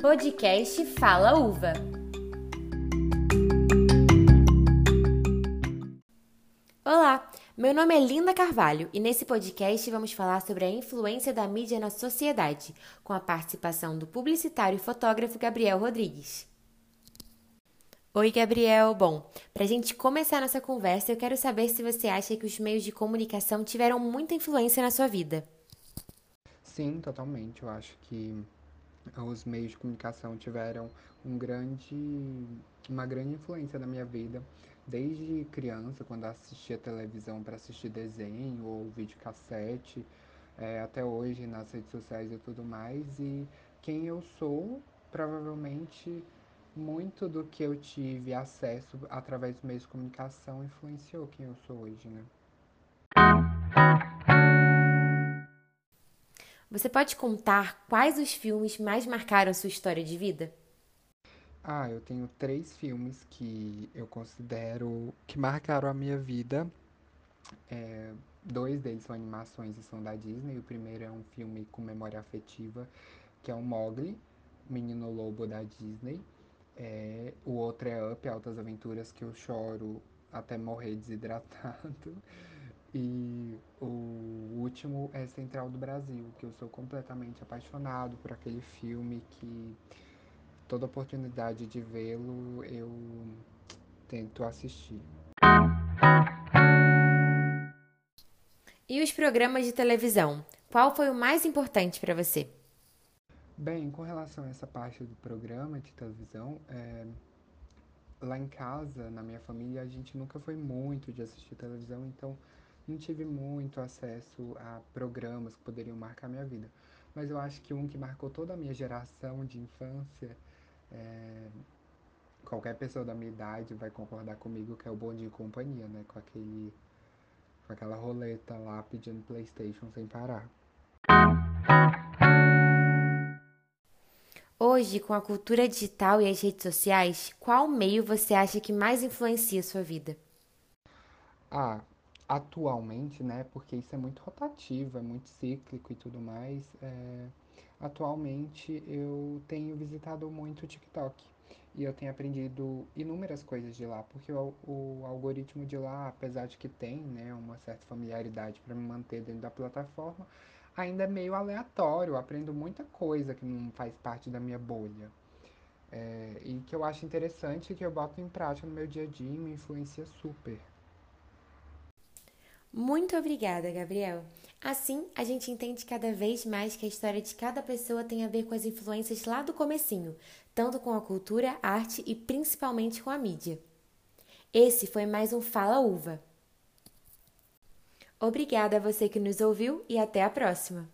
Podcast Fala Uva. Olá, meu nome é Linda Carvalho e nesse podcast vamos falar sobre a influência da mídia na sociedade, com a participação do publicitário e fotógrafo Gabriel Rodrigues. Oi, Gabriel. Bom, para a gente começar nossa conversa, eu quero saber se você acha que os meios de comunicação tiveram muita influência na sua vida. Sim, totalmente. Eu acho que os meios de comunicação tiveram um grande, uma grande influência na minha vida. Desde criança, quando assistia televisão para assistir desenho ou videocassete, é, até hoje nas redes sociais e tudo mais. E quem eu sou, provavelmente muito do que eu tive acesso através dos meios de comunicação influenciou quem eu sou hoje, né? Você pode contar quais os filmes mais marcaram sua história de vida? Ah, eu tenho três filmes que eu considero que marcaram a minha vida. É, dois deles são animações e são da Disney. O primeiro é um filme com memória afetiva, que é o Mogli, Menino Lobo da Disney. É, o outro é Up, Altas Aventuras, que eu choro até morrer desidratado. E o último é Central do Brasil, que eu sou completamente apaixonado por aquele filme que toda oportunidade de vê-lo eu tento assistir. E os programas de televisão? Qual foi o mais importante para você? Bem, com relação a essa parte do programa de televisão, é, lá em casa, na minha família, a gente nunca foi muito de assistir televisão, então não tive muito acesso a programas que poderiam marcar minha vida. Mas eu acho que um que marcou toda a minha geração de infância, é, qualquer pessoa da minha idade vai concordar comigo que é o Bom Dia e Companhia, né? Com aquele, com aquela roleta lá pedindo PlayStation sem parar. Hoje, com a cultura digital e as redes sociais, qual meio você acha que mais influencia a sua vida? Ah, atualmente, né? Porque isso é muito rotativo, é muito cíclico e tudo mais. É, atualmente eu tenho visitado muito o TikTok e eu tenho aprendido inúmeras coisas de lá, porque o, o algoritmo de lá, apesar de que tem, né, uma certa familiaridade para me manter dentro da plataforma, ainda é meio aleatório. Eu aprendo muita coisa que não faz parte da minha bolha. É, e que eu acho interessante que eu boto em prática no meu dia a dia e me influencia super. Muito obrigada, Gabriel. Assim, a gente entende cada vez mais que a história de cada pessoa tem a ver com as influências lá do comecinho, tanto com a cultura, a arte e principalmente com a mídia. Esse foi mais um Fala Uva. Obrigada a você que nos ouviu e até a próxima.